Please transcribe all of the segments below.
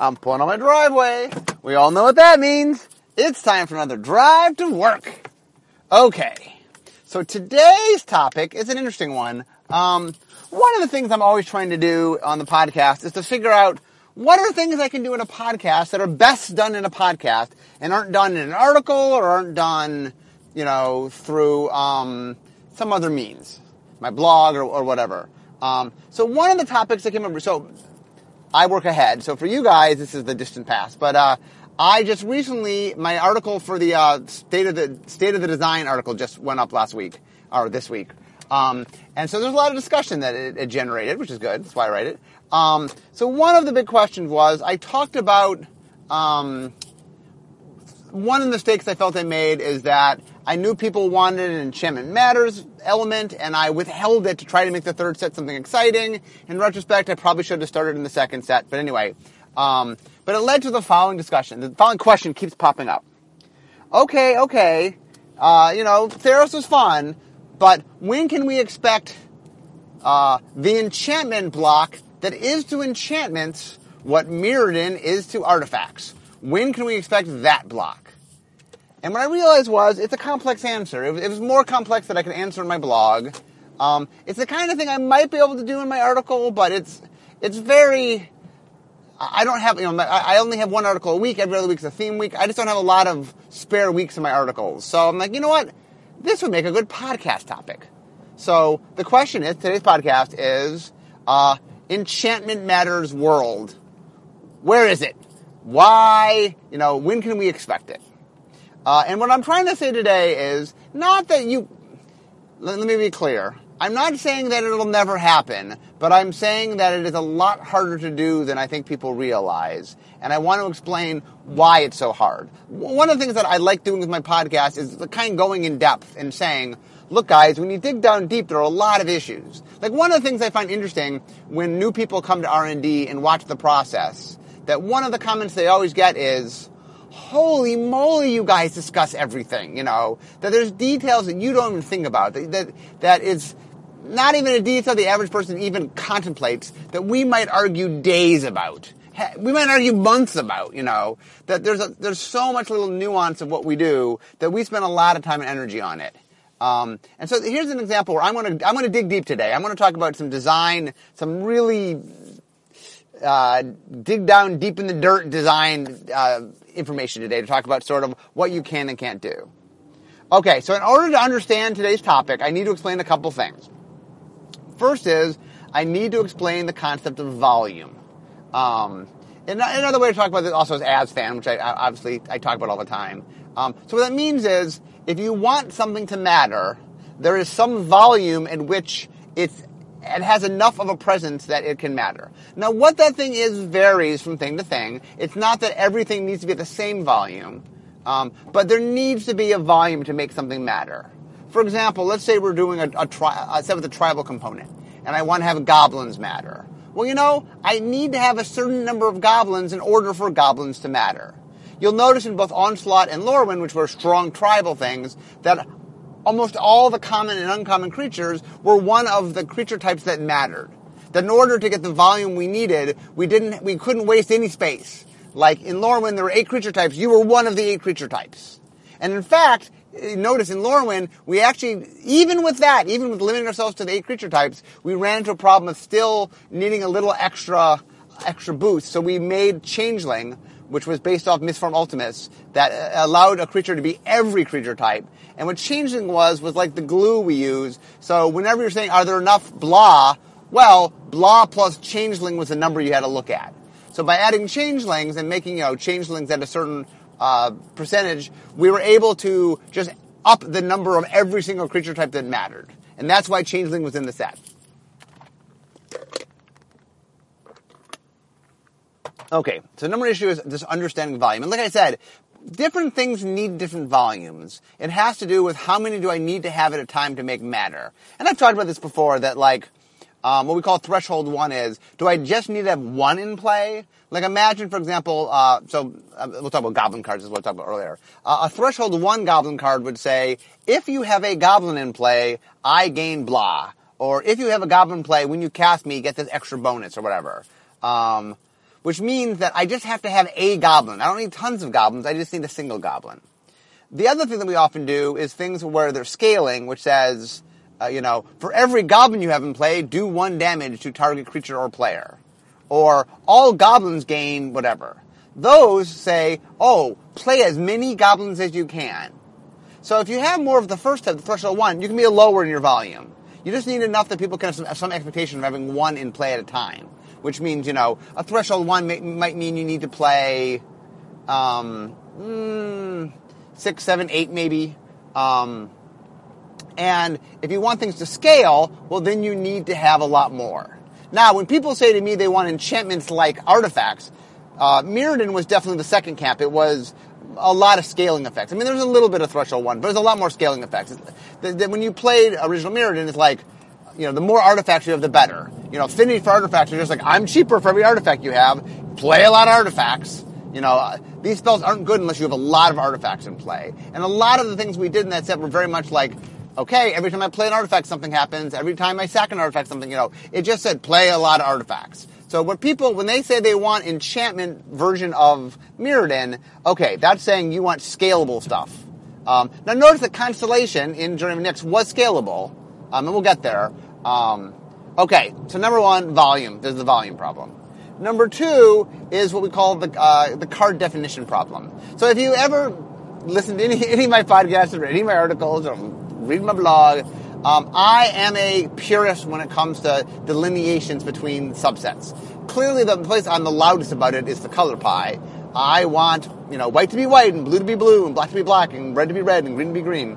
I'm pulling on my driveway. We all know what that means. It's time for another drive to work. Okay. So today's topic is an interesting one. Um, one of the things I'm always trying to do on the podcast is to figure out what are things I can do in a podcast that are best done in a podcast and aren't done in an article or aren't done, you know, through um, some other means, my blog or, or whatever. Um, so one of the topics that came up, so I work ahead. So for you guys, this is the distant past. But uh, I just recently, my article for the uh, state of the state of the design article just went up last week or this week. Um, and so there's a lot of discussion that it, it, generated, which is good. That's why I write it. Um, so one of the big questions was I talked about um, one of the mistakes I felt I made is that I knew people wanted an enchantment matters element, and I withheld it to try to make the third set something exciting. In retrospect, I probably should have started in the second set, but anyway. Um, but it led to the following discussion. The following question keeps popping up. Okay, okay, uh, you know, Theros was fun, but when can we expect uh, the enchantment block that is to enchantments what Mirrodin is to artifacts? When can we expect that block? And what I realized was it's a complex answer. It was, it was more complex than I could answer in my blog. Um, it's the kind of thing I might be able to do in my article, but it's it's very. I don't have you know I only have one article a week. Every other week's a theme week. I just don't have a lot of spare weeks in my articles. So I'm like, you know what? This would make a good podcast topic. So the question is today's podcast is uh, Enchantment Matters World. Where is it? Why? You know, when can we expect it? Uh, and what I'm trying to say today is not that you. Let, let me be clear. I'm not saying that it'll never happen, but I'm saying that it is a lot harder to do than I think people realize. And I want to explain why it's so hard. One of the things that I like doing with my podcast is the kind of going in depth and saying, look guys, when you dig down deep, there are a lot of issues. Like one of the things I find interesting when new people come to R&D and watch the process, that one of the comments they always get is, holy moly, you guys discuss everything, you know, that there's details that you don't even think about, that, that, that is not even a detail the average person even contemplates, that we might argue days about. We might argue months about, you know, that there's a, there's so much little nuance of what we do that we spend a lot of time and energy on it. Um, and so here's an example where I'm going to I'm going to dig deep today. I'm going to talk about some design, some really uh, dig down deep in the dirt design uh, information today to talk about sort of what you can and can't do. Okay, so in order to understand today's topic, I need to explain a couple things. First is I need to explain the concept of volume. Um, and another way to talk about this also is ASFAN, which I obviously I talk about all the time. Um, so what that means is if you want something to matter, there is some volume in which it's it has enough of a presence that it can matter. Now, what that thing is varies from thing to thing. It's not that everything needs to be at the same volume, um, but there needs to be a volume to make something matter. For example, let's say we're doing a, a, tri- a set with a tribal component, and I want to have goblins matter. Well, you know, I need to have a certain number of goblins in order for goblins to matter. You'll notice in both Onslaught and Lorwyn, which were strong tribal things, that almost all the common and uncommon creatures were one of the creature types that mattered. That in order to get the volume we needed, we didn't, we couldn't waste any space. Like in Lorwyn, there were eight creature types. You were one of the eight creature types. And in fact, eh, notice in Lorwyn, we actually, even with that, even with limiting ourselves to the eight creature types, we ran into a problem of still needing a little extra, extra boost. So we made Changeling, which was based off Mistform Ultimus, that uh, allowed a creature to be every creature type. And what Changeling was, was like the glue we use. So whenever you're saying, are there enough blah? Well, blah plus Changeling was the number you had to look at. So by adding Changelings and making, you know, Changelings at a certain uh, percentage, we were able to just up the number of every single creature type that mattered. And that's why Changeling was in the set. Okay, so number one issue is just understanding volume. And like I said, different things need different volumes. It has to do with how many do I need to have at a time to make matter. And I've talked about this before that like, um, what we call threshold one is, do I just need to have one in play? Like imagine, for example, uh, so uh, we'll talk about goblin cards as we'll talk about earlier. Uh, a threshold one goblin card would say, if you have a goblin in play, I gain blah. Or if you have a goblin play, when you cast me, get this extra bonus or whatever. Um, which means that I just have to have a goblin. I don't need tons of goblins. I just need a single goblin. The other thing that we often do is things where they're scaling, which says, uh, you know, for every goblin you have in play, do one damage to target creature or player. Or all goblins gain whatever. Those say, oh, play as many goblins as you can. So if you have more of the first type, the threshold one, you can be lower in your volume. You just need enough that people can have some, have some expectation of having one in play at a time. Which means, you know, a threshold one may, might mean you need to play, um, mm, six, seven, eight maybe. Um, and if you want things to scale, well, then you need to have a lot more. Now, when people say to me they want enchantments like artifacts, uh, Mirrodin was definitely the second camp. It was a lot of scaling effects. I mean, there's a little bit of threshold one, but there's a lot more scaling effects. The, the, when you played original Mirrodin, it's like, you know, the more artifacts you have, the better. You know, affinity for artifacts are just like, I'm cheaper for every artifact you have. Play a lot of artifacts. You know, uh, these spells aren't good unless you have a lot of artifacts in play. And a lot of the things we did in that set were very much like, okay, every time I play an artifact, something happens. Every time I sack an artifact, something, you know, it just said play a lot of artifacts. So when people, when they say they want enchantment version of Mirrodin, okay, that's saying you want scalable stuff. Um, now notice that Constellation in Journey of Nyx was scalable, um, and we'll get there. Um, okay, so number one, volume. There's the volume problem. Number two is what we call the uh, the card definition problem. So if you ever listen to any, any of my podcasts or any of my articles or read my blog, um, I am a purist when it comes to delineations between subsets. Clearly, the place I'm the loudest about it is the color pie. I want, you know, white to be white and blue to be blue and black to be black and red to be red and green to be green.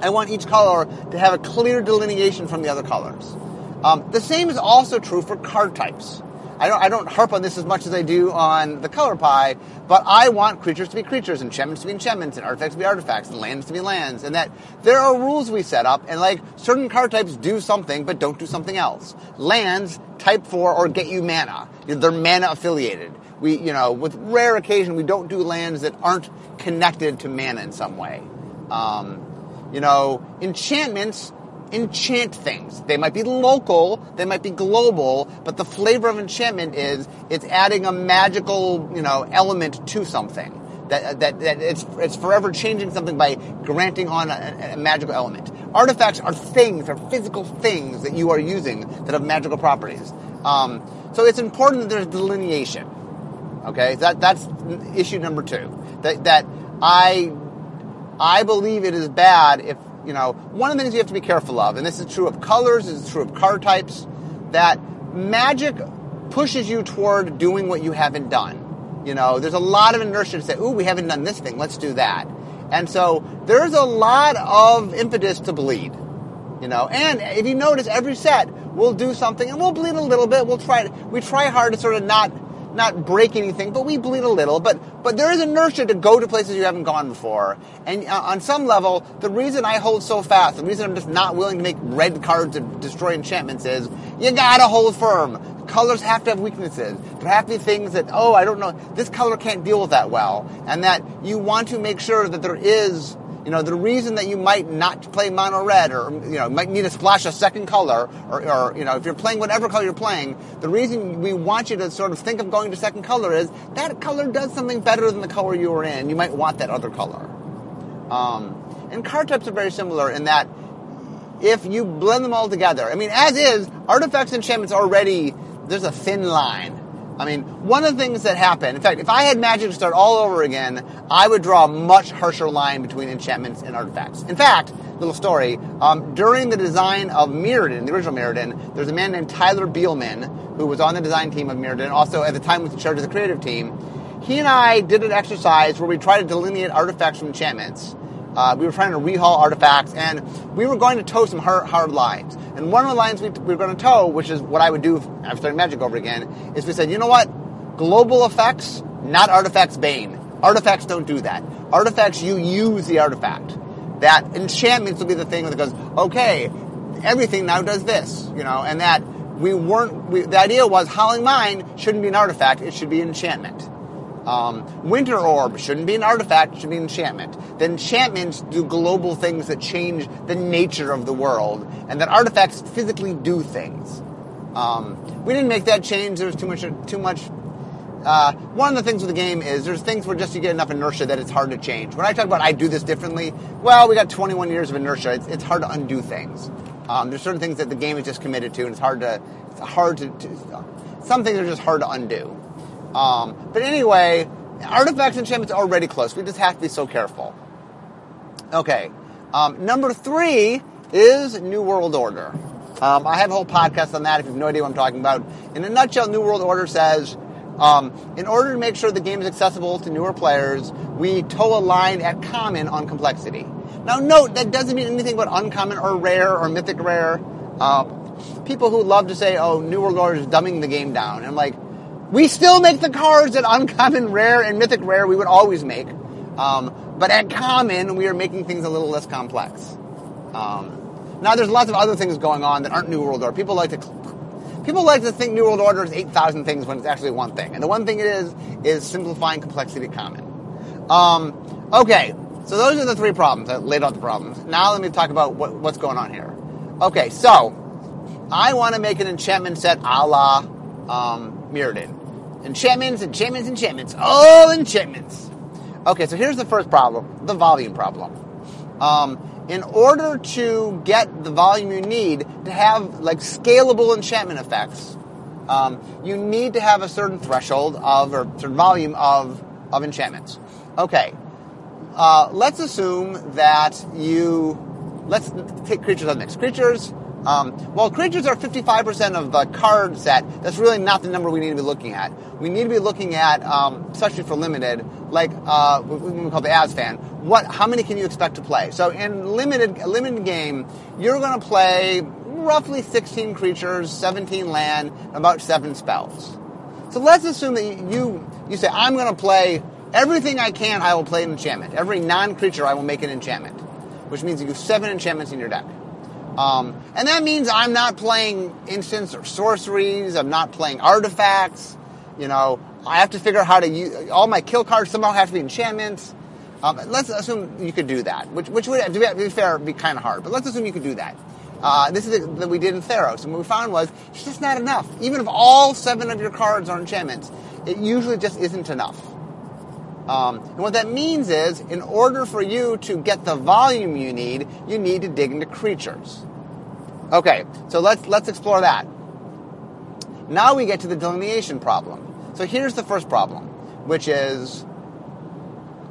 I want each color to have a clear delineation from the other colors. Um, the same is also true for card types. I don't, I don't harp on this as much as I do on the color pie, but I want creatures to be creatures, and enchantments to be enchantments, and artifacts to be artifacts, and lands to be lands, and that there are rules we set up, and like certain card types do something, but don't do something else. Lands type for or get you mana. They're mana affiliated. We, you know, with rare occasion, we don't do lands that aren't connected to mana in some way. Um, you know, enchantments enchant things. They might be local, they might be global, but the flavor of enchantment is it's adding a magical, you know, element to something. That, that, that it's, it's forever changing something by granting on a, a magical element. Artifacts are things, are physical things that you are using that have magical properties. Um, so it's important that there's delineation. Okay, that, that's issue number two. That, that I, I believe it is bad if you know, one of the things you have to be careful of, and this is true of colors, this is true of car types, that magic pushes you toward doing what you haven't done. You know, there's a lot of inertia to say, ooh, we haven't done this thing, let's do that. And so there's a lot of impetus to bleed. You know, and if you notice, every set we'll do something and we'll bleed a little bit. We'll try. We try hard to sort of not not break anything, but we bleed a little. But but there is inertia to go to places you haven't gone before. And uh, on some level, the reason I hold so fast, the reason I'm just not willing to make red cards and destroy enchantments is you gotta hold firm. Colors have to have weaknesses. There have to be things that oh I don't know this color can't deal with that well, and that you want to make sure that there is you know, the reason that you might not play mono red or, you know, might need to splash a second color or, or, you know, if you're playing whatever color you're playing, the reason we want you to sort of think of going to second color is that color does something better than the color you were in. You might want that other color. Um, and card types are very similar in that if you blend them all together, I mean, as is, artifacts and enchantments already, there's a thin line I mean, one of the things that happened, in fact, if I had magic to start all over again, I would draw a much harsher line between enchantments and artifacts. In fact, little story, um, during the design of Mirrodin, the original Mirrodin, there's a man named Tyler Bielman who was on the design team of Mirrodin, also at the time was in charge of the creative team. He and I did an exercise where we tried to delineate artifacts from enchantments. Uh, we were trying to rehaul artifacts, and we were going to tow some hard, hard lines. And one of the lines we, we were going to tow, which is what I would do after starting Magic over again, is we said, you know what? Global effects, not artifacts bane. Artifacts don't do that. Artifacts, you use the artifact. That enchantments will be the thing that goes, okay, everything now does this, you know, and that we weren't, we, the idea was Howling Mine shouldn't be an artifact, it should be an enchantment. Um, Winter Orb shouldn't be an artifact, it should be an enchantment. The enchantments do global things that change the nature of the world, and that artifacts physically do things. Um, we didn't make that change. There was too much too much uh, one of the things with the game is there's things where just you get enough inertia that it's hard to change. When I talk about I do this differently, well, we got 21 years of inertia. It's, it's hard to undo things. Um, there's certain things that the game is just committed to, and it's hard to, it's hard to, to some things are just hard to undo. Um, but anyway, artifacts and enchantments are already close. We just have to be so careful. Okay, um, number three is New World Order. Um, I have a whole podcast on that if you have no idea what I'm talking about. In a nutshell, New World Order says um, in order to make sure the game is accessible to newer players, we toe a line at common on complexity. Now, note that doesn't mean anything but uncommon or rare or mythic rare. Uh, people who love to say, "Oh, New World Order is dumbing the game down," and I'm like, we still make the cards at uncommon, rare, and mythic rare. We would always make, um, but at common, we are making things a little less complex. Um, now, there's lots of other things going on that aren't New World Order. People like to people like to think New World Order is 8,000 things when it's actually one thing. And the one thing it is, is simplifying complexity common. Um, okay, so those are the three problems. I laid out the problems. Now let me talk about what, what's going on here. Okay, so I want to make an enchantment set a la um, Mirrodin. Enchantments, enchantments, enchantments. All enchantments. Okay, so here's the first problem the volume problem. Um, in order to get the volume you need to have like scalable enchantment effects, um, you need to have a certain threshold of or certain volume of of enchantments. Okay, uh, let's assume that you let's take creatures on mix. Creatures. Um, well, creatures are 55% of the card set. That's really not the number we need to be looking at. We need to be looking at, um, especially for limited, like uh, we call the ASFAN. What? How many can you expect to play? So in limited a limited game, you're going to play roughly 16 creatures, 17 land, about seven spells. So let's assume that you you say I'm going to play everything I can. I will play an enchantment. Every non-creature I will make an enchantment, which means you have seven enchantments in your deck. Um, and that means I'm not playing instants or sorceries. I'm not playing artifacts. You know, I have to figure out how to use all my kill cards. Somehow have to be enchantments. Um, let's assume you could do that, which, which would, to be fair, be kind of hard. But let's assume you could do that. Uh, this is that we did in Theros, and what we found was it's just not enough. Even if all seven of your cards are enchantments, it usually just isn't enough. Um, and what that means is, in order for you to get the volume you need, you need to dig into creatures. Okay, so let's let's explore that. Now we get to the delineation problem. So here's the first problem, which is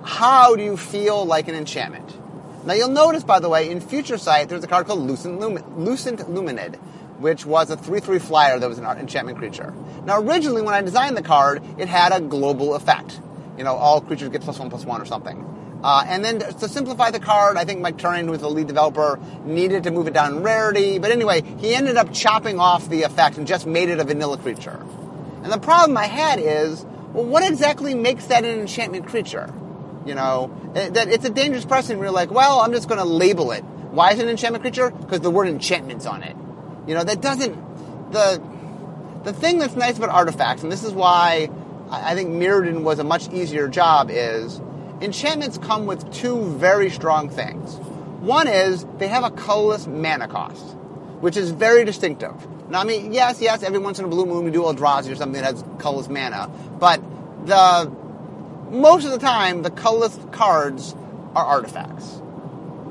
how do you feel like an enchantment? Now you'll notice, by the way, in Future Sight, there's a card called Lucent, Lucent Liminid, which was a 3-3 flyer that was an enchantment creature. Now originally, when I designed the card, it had a global effect. You know, all creatures get plus one, plus one or something. Uh, and then to simplify the card, I think Mike Turian, who was the lead developer, needed to move it down in rarity. But anyway, he ended up chopping off the effect and just made it a vanilla creature. And the problem I had is, well, what exactly makes that an enchantment creature? You know, that it's a dangerous where you're like, well, I'm just going to label it. Why is it an enchantment creature? Because the word enchantment's on it. You know, that doesn't, the, the thing that's nice about artifacts, and this is why I think Mirrodin was a much easier job, is enchantments come with two very strong things. One is they have a colorless mana cost, which is very distinctive. Now, I mean, yes, yes, every once in a blue moon we do Eldrazi or something that has colorless mana, but the most of the time the colorless cards are artifacts.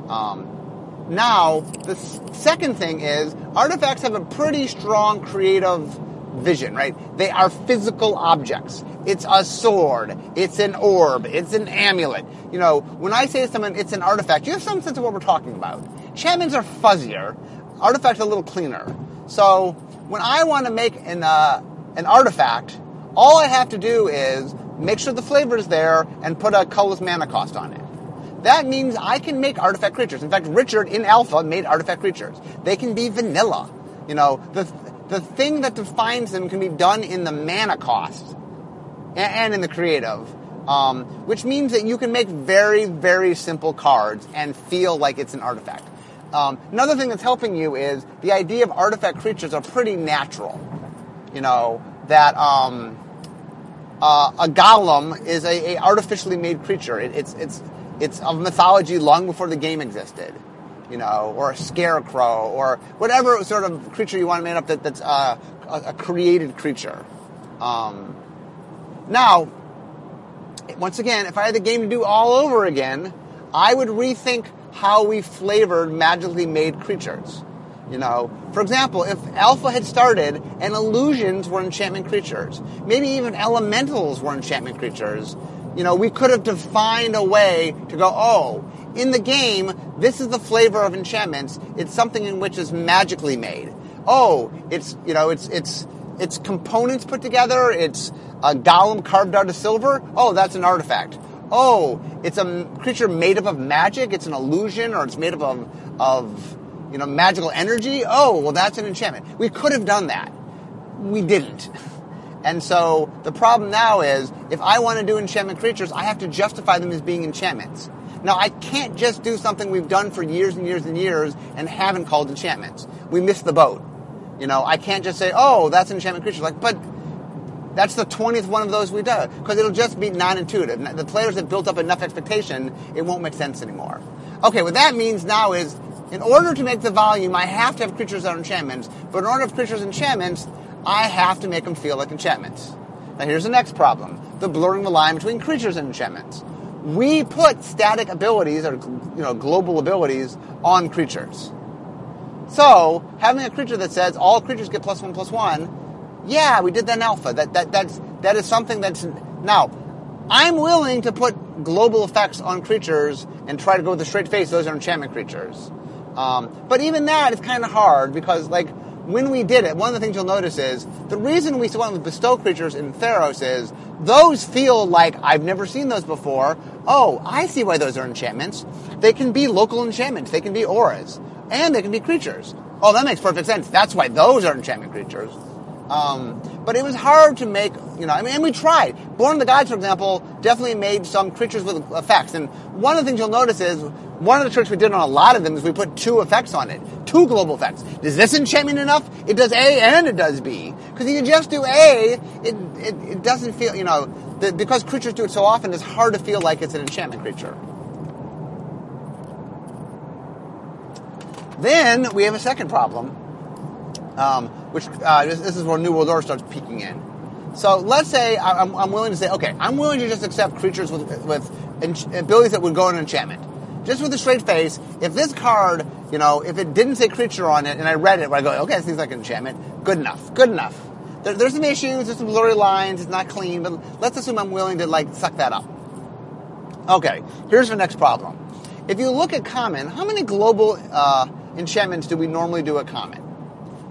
Um, now, the second thing is artifacts have a pretty strong creative vision, right? They are physical objects. It's a sword. It's an orb. It's an amulet. You know, when I say to someone it's an artifact, you have some sense of what we're talking about. Enchantments are fuzzier. Artifacts are a little cleaner. So when I want to make an uh, an artifact, all I have to do is make sure the flavor is there and put a colorless mana cost on it. That means I can make artifact creatures. In fact, Richard in Alpha made artifact creatures. They can be vanilla. You know, the the thing that defines them can be done in the mana cost and in the creative. Um, which means that you can make very, very simple cards and feel like it's an artifact. Um, another thing that's helping you is the idea of artifact creatures are pretty natural. You know that um, uh, a golem is a, artificially made creature. It, it's it's it's of mythology long before the game existed. You know, or a scarecrow, or whatever sort of creature you want to make up that, that's uh, a, a, created creature. Um, Now, once again, if I had the game to do all over again, I would rethink how we flavored magically made creatures. You know, for example, if Alpha had started and illusions were enchantment creatures, maybe even elementals were enchantment creatures, you know, we could have defined a way to go, oh, in the game, this is the flavor of enchantments. It's something in which is magically made. Oh, it's, you know, it's, it's, it's components put together. It's a golem carved out of silver. Oh, that's an artifact. Oh, it's a creature made up of magic. It's an illusion or it's made up of, of, you know, magical energy. Oh, well, that's an enchantment. We could have done that. We didn't. And so the problem now is if I want to do enchantment creatures, I have to justify them as being enchantments. Now, I can't just do something we've done for years and years and years and haven't called enchantments. We missed the boat. You know, I can't just say, oh, that's an enchantment creature. Like, but that's the 20th one of those we've done. Because it'll just be non-intuitive. The players have built up enough expectation, it won't make sense anymore. Okay, what that means now is, in order to make the volume, I have to have creatures that are enchantments. But in order to have creatures enchantments, I have to make them feel like enchantments. Now here's the next problem. The blurring the line between creatures and enchantments. We put static abilities, or you know, global abilities, on creatures. So, having a creature that says all creatures get plus one plus one, yeah, we did that in alpha. That, that, that's, that is something that's, now, I'm willing to put global effects on creatures and try to go with a straight face, those are enchantment creatures. Um, but even that is kind of hard because, like, when we did it, one of the things you'll notice is the reason we went with bestow creatures in Theros is those feel like I've never seen those before. Oh, I see why those are enchantments. They can be local enchantments. They can be auras and they can be creatures. Oh, that makes perfect sense. That's why those are enchantment creatures. Um, but it was hard to make, you know, I mean, and we tried. Born of the Gods, for example, definitely made some creatures with effects. And one of the things you'll notice is one of the tricks we did on a lot of them is we put two effects on it, two global effects. Is this enchantment enough? It does A and it does B. Because if you just do A, it, it, it doesn't feel, you know, the, because creatures do it so often, it's hard to feel like it's an enchantment creature. Then we have a second problem, um, which uh, this, this, is where New World Order starts peeking in. So let's say I'm, I'm, willing to say, okay, I'm willing to just accept creatures with, with abilities that would go in enchantment. Just with a straight face, if this card, you know, if it didn't say creature on it and I read it, where I go, okay, it seems like an enchantment, good enough, good enough. There, there's some issues, there's some blurry lines, it's not clean, but let's assume I'm willing to, like, suck that up. Okay, here's the next problem. If you look at common, how many global uh, enchantments do we normally do at Common?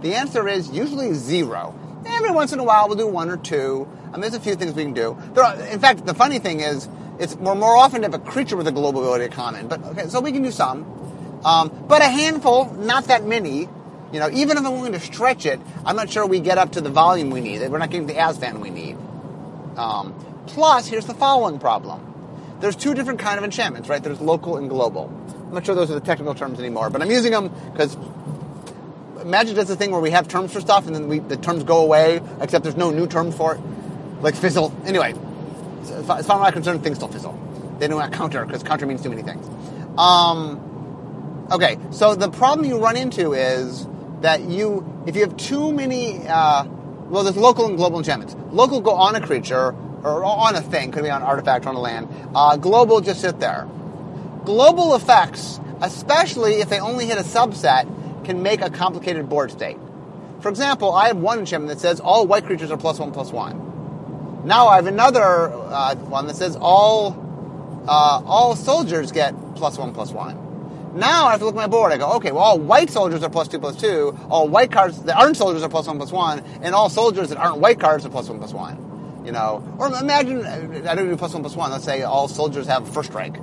The answer is usually zero. Every once in a while we'll do one or two. I mean, there's a few things we can do. Are, in fact, the funny thing is, it's more, more often to have a creature with a global ability to Common. But okay, so we can do some. Um, but a handful, not that many. You know, even if I'm willing to stretch it, I'm not sure we get up to the volume we need. We're not getting the ASFAN we need. Um, plus, here's the following problem. There's two different kind of enchantments, right? There's local and global. I'm not sure those are the technical terms anymore, but I'm using them because Magic does the thing where we have terms for stuff and then we, the terms go away, except there's no new term for it, like fizzle. Anyway, as far as I'm concerned, things still fizzle. They don't counter because counter means too many things. Um, okay, so the problem you run into is that you, if you have too many, uh, well, there's local and global enchantments. Local go on a creature or on a thing, could be on an artifact or on a land. Uh, global just sit there global effects, especially if they only hit a subset, can make a complicated board state. For example, I have one enchantment that says all white creatures are plus one plus one. Now I have another uh, one that says all uh, all soldiers get plus one plus one. Now I have to look at my board. I go, okay, well, all white soldiers are plus two plus two. All white cards that aren't soldiers are plus one plus one, and all soldiers that aren't white cards are plus one plus one. You know, or imagine I don't do plus one plus one. Let's say all soldiers have first strike.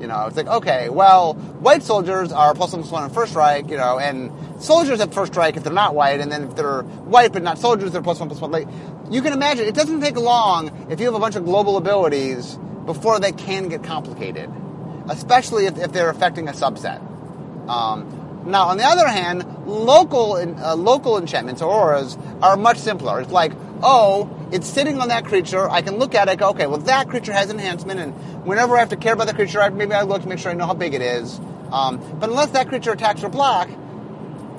You know, it's like, okay, well, white soldiers are plus one plus one on first strike, you know, and soldiers have first strike if they're not white, and then if they're white but not soldiers, they're plus one plus one. Like, you can imagine, it doesn't take long if you have a bunch of global abilities before they can get complicated, especially if, if they're affecting a subset. Um, now, on the other hand, local uh, local enchantments or auras are much simpler. It's like, oh, it's sitting on that creature. I can look at it. Go, okay, well that creature has enhancement, and whenever I have to care about the creature, I, maybe I look to make sure I know how big it is. Um, but unless that creature attacks or block,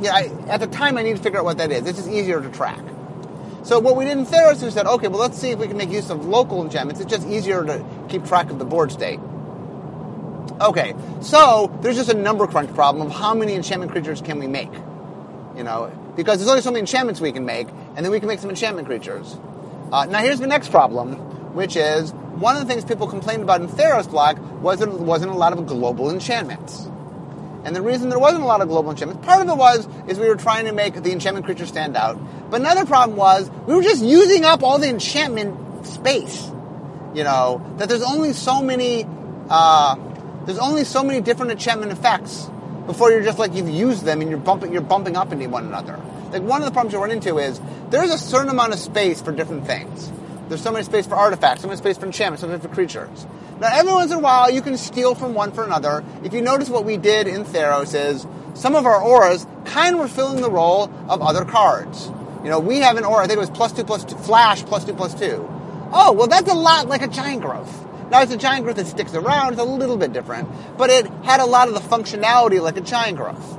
yeah, I, at the time I need to figure out what that is. It's just easier to track. So what we did in Theros is we said, okay, well let's see if we can make use of local enchantments. It's just easier to keep track of the board state. Okay, so there's just a number crunch problem of how many enchantment creatures can we make? You know, because there's only so many enchantments we can make, and then we can make some enchantment creatures. Uh, now here's the next problem, which is one of the things people complained about in Theros block was there wasn't a lot of global enchantments. And the reason there wasn't a lot of global enchantments, part of it was is we were trying to make the enchantment creature stand out. But another problem was we were just using up all the enchantment space. You know that there's only so many uh, there's only so many different enchantment effects before you're just like you've used them and you're bumping you're bumping up into one another. Like one of the problems you run into is there's a certain amount of space for different things. There's so much space for artifacts, so much space for enchantments, so much for creatures. Now, every once in a while, you can steal from one for another. If you notice what we did in Theros is some of our auras kind of were filling the role of other cards. You know, we have an aura, I think it was plus two, plus two, flash, plus two, plus two. Oh, well, that's a lot like a giant growth. Now, it's a giant growth that sticks around, it's a little bit different, but it had a lot of the functionality like a giant growth.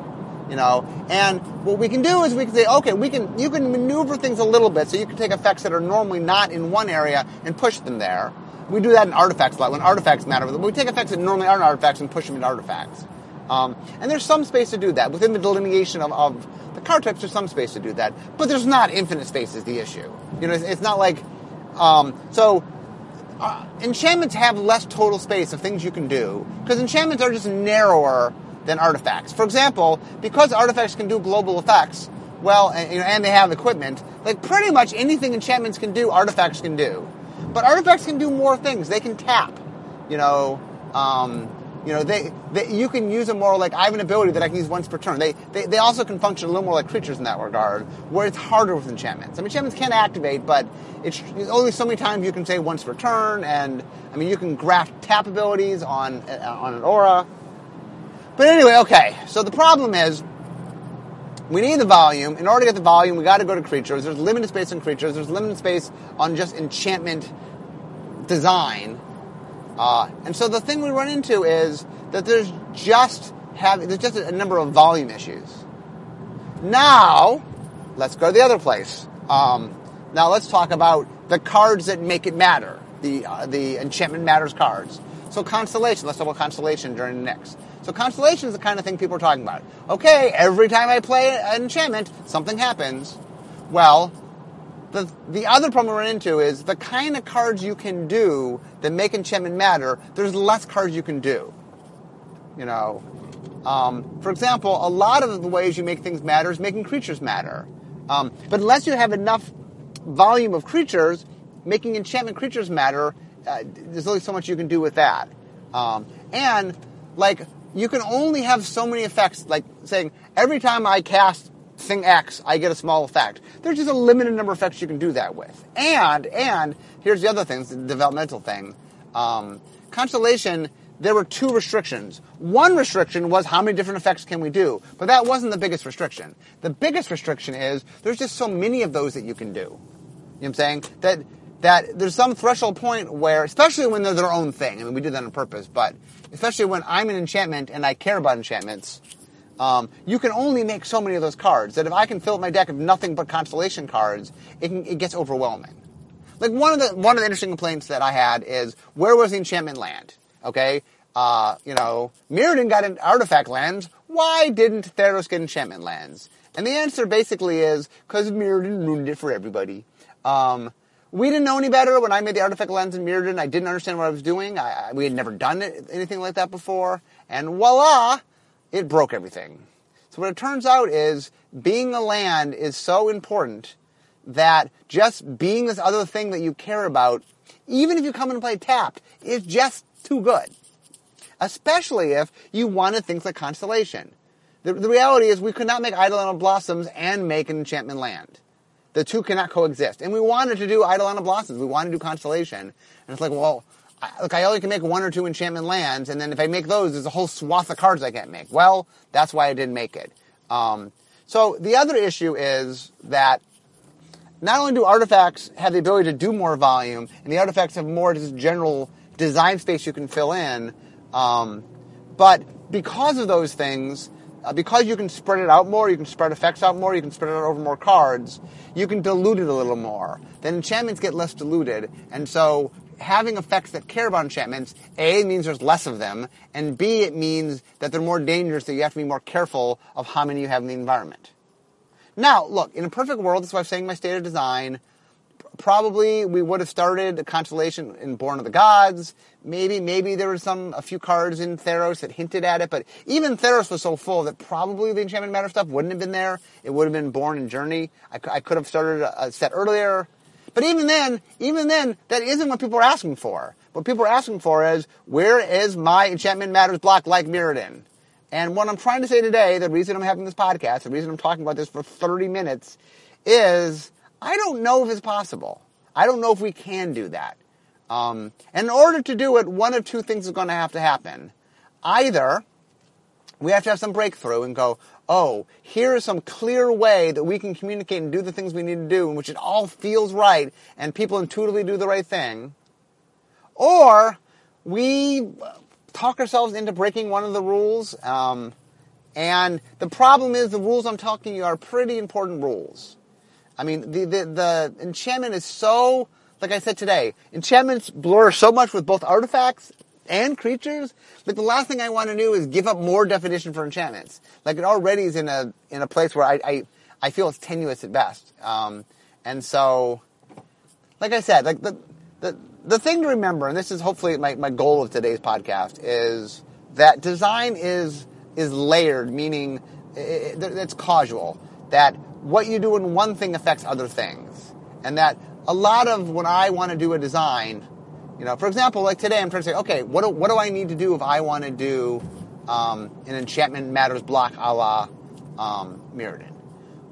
You know, and what we can do is we can say, okay, we can, you can maneuver things a little bit so you can take effects that are normally not in one area and push them there. We do that in artifacts a lot when artifacts matter. But we take effects that normally aren't artifacts and push them into artifacts. Um, and there's some space to do that within the delineation of, of, the card types. There's some space to do that, but there's not infinite space. Is the issue? You know, it's, it's not like um, so. Uh, enchantments have less total space of things you can do because enchantments are just narrower than artifacts. For example, because artifacts can do global effects, well, and, you know, and they have equipment, like pretty much anything enchantments can do, artifacts can do. But artifacts can do more things. They can tap. You know, um, you know, they, they, you can use them more like I have an ability that I can use once per turn. They, they, they also can function a little more like creatures in that regard, where it's harder with enchantments. I mean, enchantments can activate, but it's, only so many times you can say once per turn, and I mean, you can graft tap abilities on uh, on an aura. But anyway, okay. So the problem is, we need the volume. In order to get the volume, we got to go to creatures. There's limited space on creatures. There's limited space on just enchantment design. Uh, and so the thing we run into is that there's just have there's just a number of volume issues. Now, let's go to the other place. Um, now let's talk about the cards that make it matter. The uh, the enchantment matters cards. So constellation. Let's talk about constellation during the next. So constellation is the kind of thing people are talking about. Okay, every time I play an enchantment, something happens. Well, the, the other problem we run into is the kind of cards you can do that make enchantment matter, there's less cards you can do. You know, um, for example, a lot of the ways you make things matter is making creatures matter. Um, but unless you have enough volume of creatures, making enchantment creatures matter, uh, there's only so much you can do with that. Um, and, like, you can only have so many effects, like saying, every time I cast thing X, I get a small effect. There's just a limited number of effects you can do that with. And, and, here's the other thing, the developmental thing. Um, Constellation, there were two restrictions. One restriction was how many different effects can we do, but that wasn't the biggest restriction. The biggest restriction is there's just so many of those that you can do. You know what I'm saying? That that there's some threshold point where, especially when they're their own thing. I mean, we did that on purpose, but especially when I'm an enchantment and I care about enchantments, um, you can only make so many of those cards. That if I can fill up my deck of nothing but constellation cards, it, can, it gets overwhelming. Like one of the one of the interesting complaints that I had is where was the enchantment land? Okay, uh, you know, Mirrodin got an artifact lands. Why didn't Theros get enchantment lands? And the answer basically is because Mirrodin ruined it for everybody. Um, we didn't know any better when I made the artifact lands in Mirrodin. I didn't understand what I was doing. I, I, we had never done it, anything like that before. And voila, it broke everything. So what it turns out is being a land is so important that just being this other thing that you care about, even if you come and play tapped, is just too good. Especially if you wanted things like Constellation. The, the reality is we could not make Eidolon of Blossoms and make an enchantment land. The two cannot coexist. And we wanted to do Eidolon of Blossoms. We wanted to do Constellation. And it's like, well, Look, I only can make one or two enchantment lands, and then if I make those, there's a whole swath of cards I can't make. Well, that's why I didn't make it. Um, so the other issue is that not only do artifacts have the ability to do more volume, and the artifacts have more just general design space you can fill in, um, but because of those things, uh, because you can spread it out more, you can spread effects out more, you can spread it out over more cards, you can dilute it a little more. Then enchantments get less diluted, and so having effects that care about enchantments, A, means there's less of them, and B, it means that they're more dangerous, that you have to be more careful of how many you have in the environment. Now, look, in a perfect world, that's why I'm saying my state of design, probably we would have started a constellation in Born of the Gods. Maybe, maybe there were some, a few cards in Theros that hinted at it, but even Theros was so full that probably the Enchantment Matter stuff wouldn't have been there. It would have been Born and Journey. I, I could have started a, a set earlier. But even then, even then, that isn't what people are asking for. What people are asking for is, where is my Enchantment Matters block like Mirrodin? And what I'm trying to say today, the reason I'm having this podcast, the reason I'm talking about this for 30 minutes, is I don't know if it's possible. I don't know if we can do that. Um, in order to do it, one of two things is going to have to happen. Either we have to have some breakthrough and go, oh, here is some clear way that we can communicate and do the things we need to do in which it all feels right and people intuitively do the right thing. Or we talk ourselves into breaking one of the rules. Um, and the problem is the rules I'm talking to you are pretty important rules. I mean, the, the, the enchantment is so, like I said today, enchantments blur so much with both artifacts and creatures. Like the last thing I want to do is give up more definition for enchantments. Like it already is in a in a place where I I, I feel it's tenuous at best. Um, and so, like I said, like the the the thing to remember, and this is hopefully my, my goal of today's podcast, is that design is is layered, meaning it, it, it's causal. That what you do in one thing affects other things. And that a lot of when I want to do a design, you know, for example, like today I'm trying to say, okay, what do, what do I need to do if I want to do um, an enchantment matters block a la um, Mirrodin?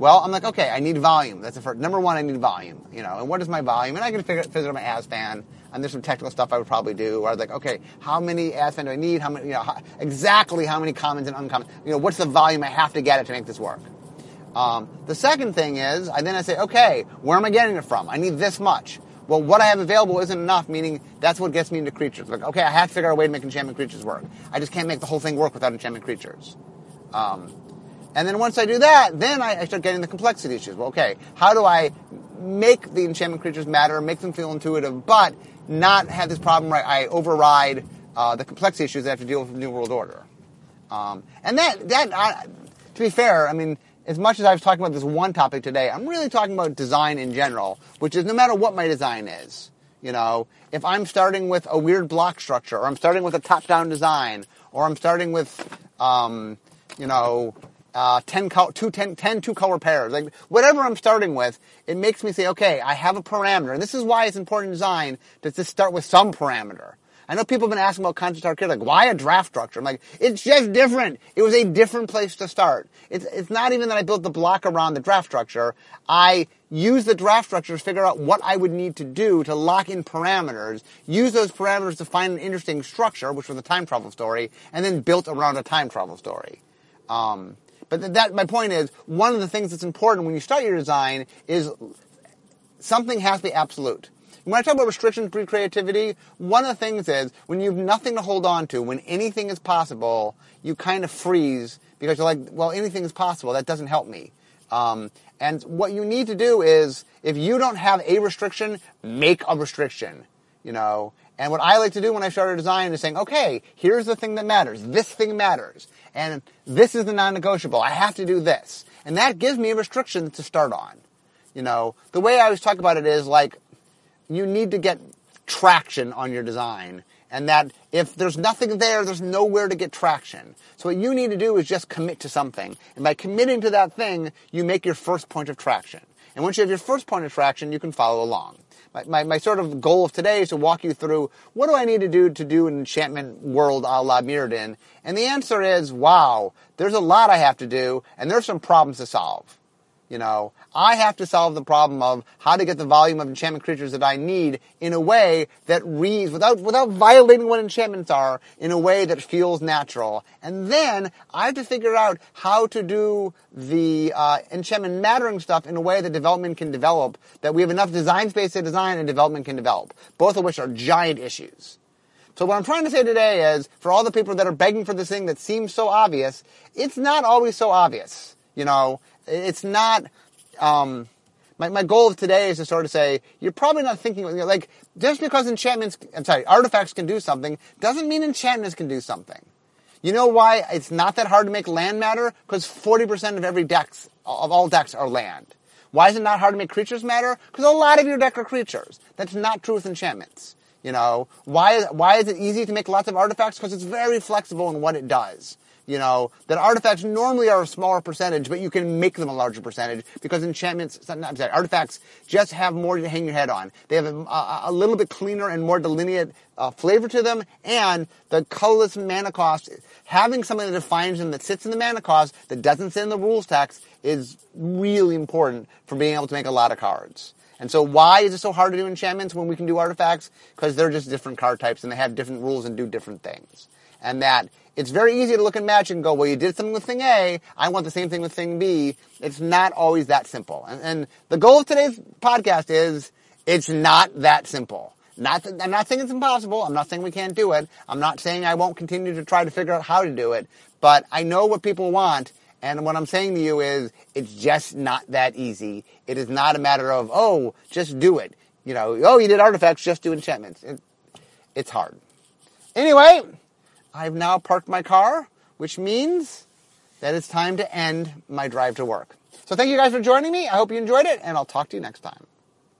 Well, I'm like, okay, I need volume. That's the first. Number one, I need volume. You know, and what is my volume? And I can figure, figure out my ASFAN. And there's some technical stuff I would probably do. Where I was like, okay, how many ASFAN do I need? How many? You know, how, exactly how many commons and uncommons? You know, what's the volume I have to get it to make this work? Um, the second thing is, I then I say, okay, where am I getting it from? I need this much. Well, what I have available isn't enough, meaning that's what gets me into creatures. Like, okay, I have to figure out a way to make enchantment creatures work. I just can't make the whole thing work without enchantment creatures. Um, and then once I do that, then I, I, start getting the complexity issues. Well, okay, how do I make the enchantment creatures matter, make them feel intuitive, but not have this problem where I override uh, the complexity issues that I have to deal with the New World Order? Um, and that, that to be fair, I mean, as much as I was talking about this one topic today, I'm really talking about design in general, which is no matter what my design is. You know, if I'm starting with a weird block structure, or I'm starting with a top-down design, or I'm starting with, um, you know, uh, 10, co- two, 10, 10 two color pairs, like whatever I'm starting with, it makes me say, okay, I have a parameter. And this is why it's important design to just start with some parameter. I know people have been asking about Khans of Tarkir, like, why a draft structure? I'm like, it's just different. It was a different place to start. It's, it's not even that I built the block around the draft structure. I used the draft structure to figure out what I would need to do to lock in parameters, use those parameters to find an interesting structure, which was a time travel story, and then built around a time travel story. Um, but that, my point is, one of the things that's important when you start your design is something has to be absolute. When I talk about restrictions breed creativity, one of the things is when you have nothing to hold on to, when anything is possible, you kind of freeze because you're like, well, anything is possible. That doesn't help me. Um, and what you need to do is, if you don't have a restriction, make a restriction. You know, and what I like to do when I start a design is saying, okay, here's the thing that matters. This thing matters. And this is the non-negotiable. I have to do this. And that gives me a restriction to start on. You know, the way I always talk about it is like, you need to get traction on your design. And that if there's nothing there, there's nowhere to get traction. So what you need to do is just commit to something. And by committing to that thing, you make your first point of traction. And once you have your first point of traction, you can follow along. My, my, my, sort of goal of today is to walk you through what do I need to do to do an enchantment world a la Mirrodin? And the answer is, wow, there's a lot I have to do, and there's some problems to solve. You know, I have to solve the problem of how to get the volume of enchantment creatures that I need in a way that reads without without violating what enchantments are in a way that feels natural. And then I have to figure out how to do the uh, enchantment mattering stuff in a way that development can develop. That we have enough design space to design and development can develop. Both of which are giant issues. So what I'm trying to say today is, for all the people that are begging for this thing that seems so obvious, it's not always so obvious. You know, it's not. Um, my, my goal of today is to sort of say you're probably not thinking you know, like just because enchantments, I'm sorry, artifacts can do something doesn't mean enchantments can do something. You know why it's not that hard to make land matter? Because 40% of every decks, of all decks are land. Why is it not hard to make creatures matter? Because a lot of your deck are creatures. That's not true with enchantments. You know, why, why is it easy to make lots of artifacts? Because it's very flexible in what it does. You know, that artifacts normally are a smaller percentage, but you can make them a larger percentage because enchantments, I'm sorry, artifacts just have more to hang your head on. They have a, a little bit cleaner and more delineate uh, flavor to them, and the colorless mana cost, having something that defines them that sits in the mana cost that doesn't sit in the rules text is really important for being able to make a lot of cards. And so why is it so hard to do enchantments when we can do artifacts? Because they're just different card types and they have different rules and do different things. And that it's very easy to look and match and go, well, you did something with thing A, I want the same thing with thing B. It's not always that simple. And, and the goal of today's podcast is it's not that simple. Not I'm not saying it's impossible. I'm not saying we can't do it. I'm not saying I won't continue to try to figure out how to do it. But I know what people want and what I'm saying to you is, it's just not that easy. It is not a matter of, oh, just do it. You know, oh, you did artifacts, just do enchantments. It, it's hard. Anyway, I've now parked my car, which means that it's time to end my drive to work. So thank you guys for joining me. I hope you enjoyed it, and I'll talk to you next time.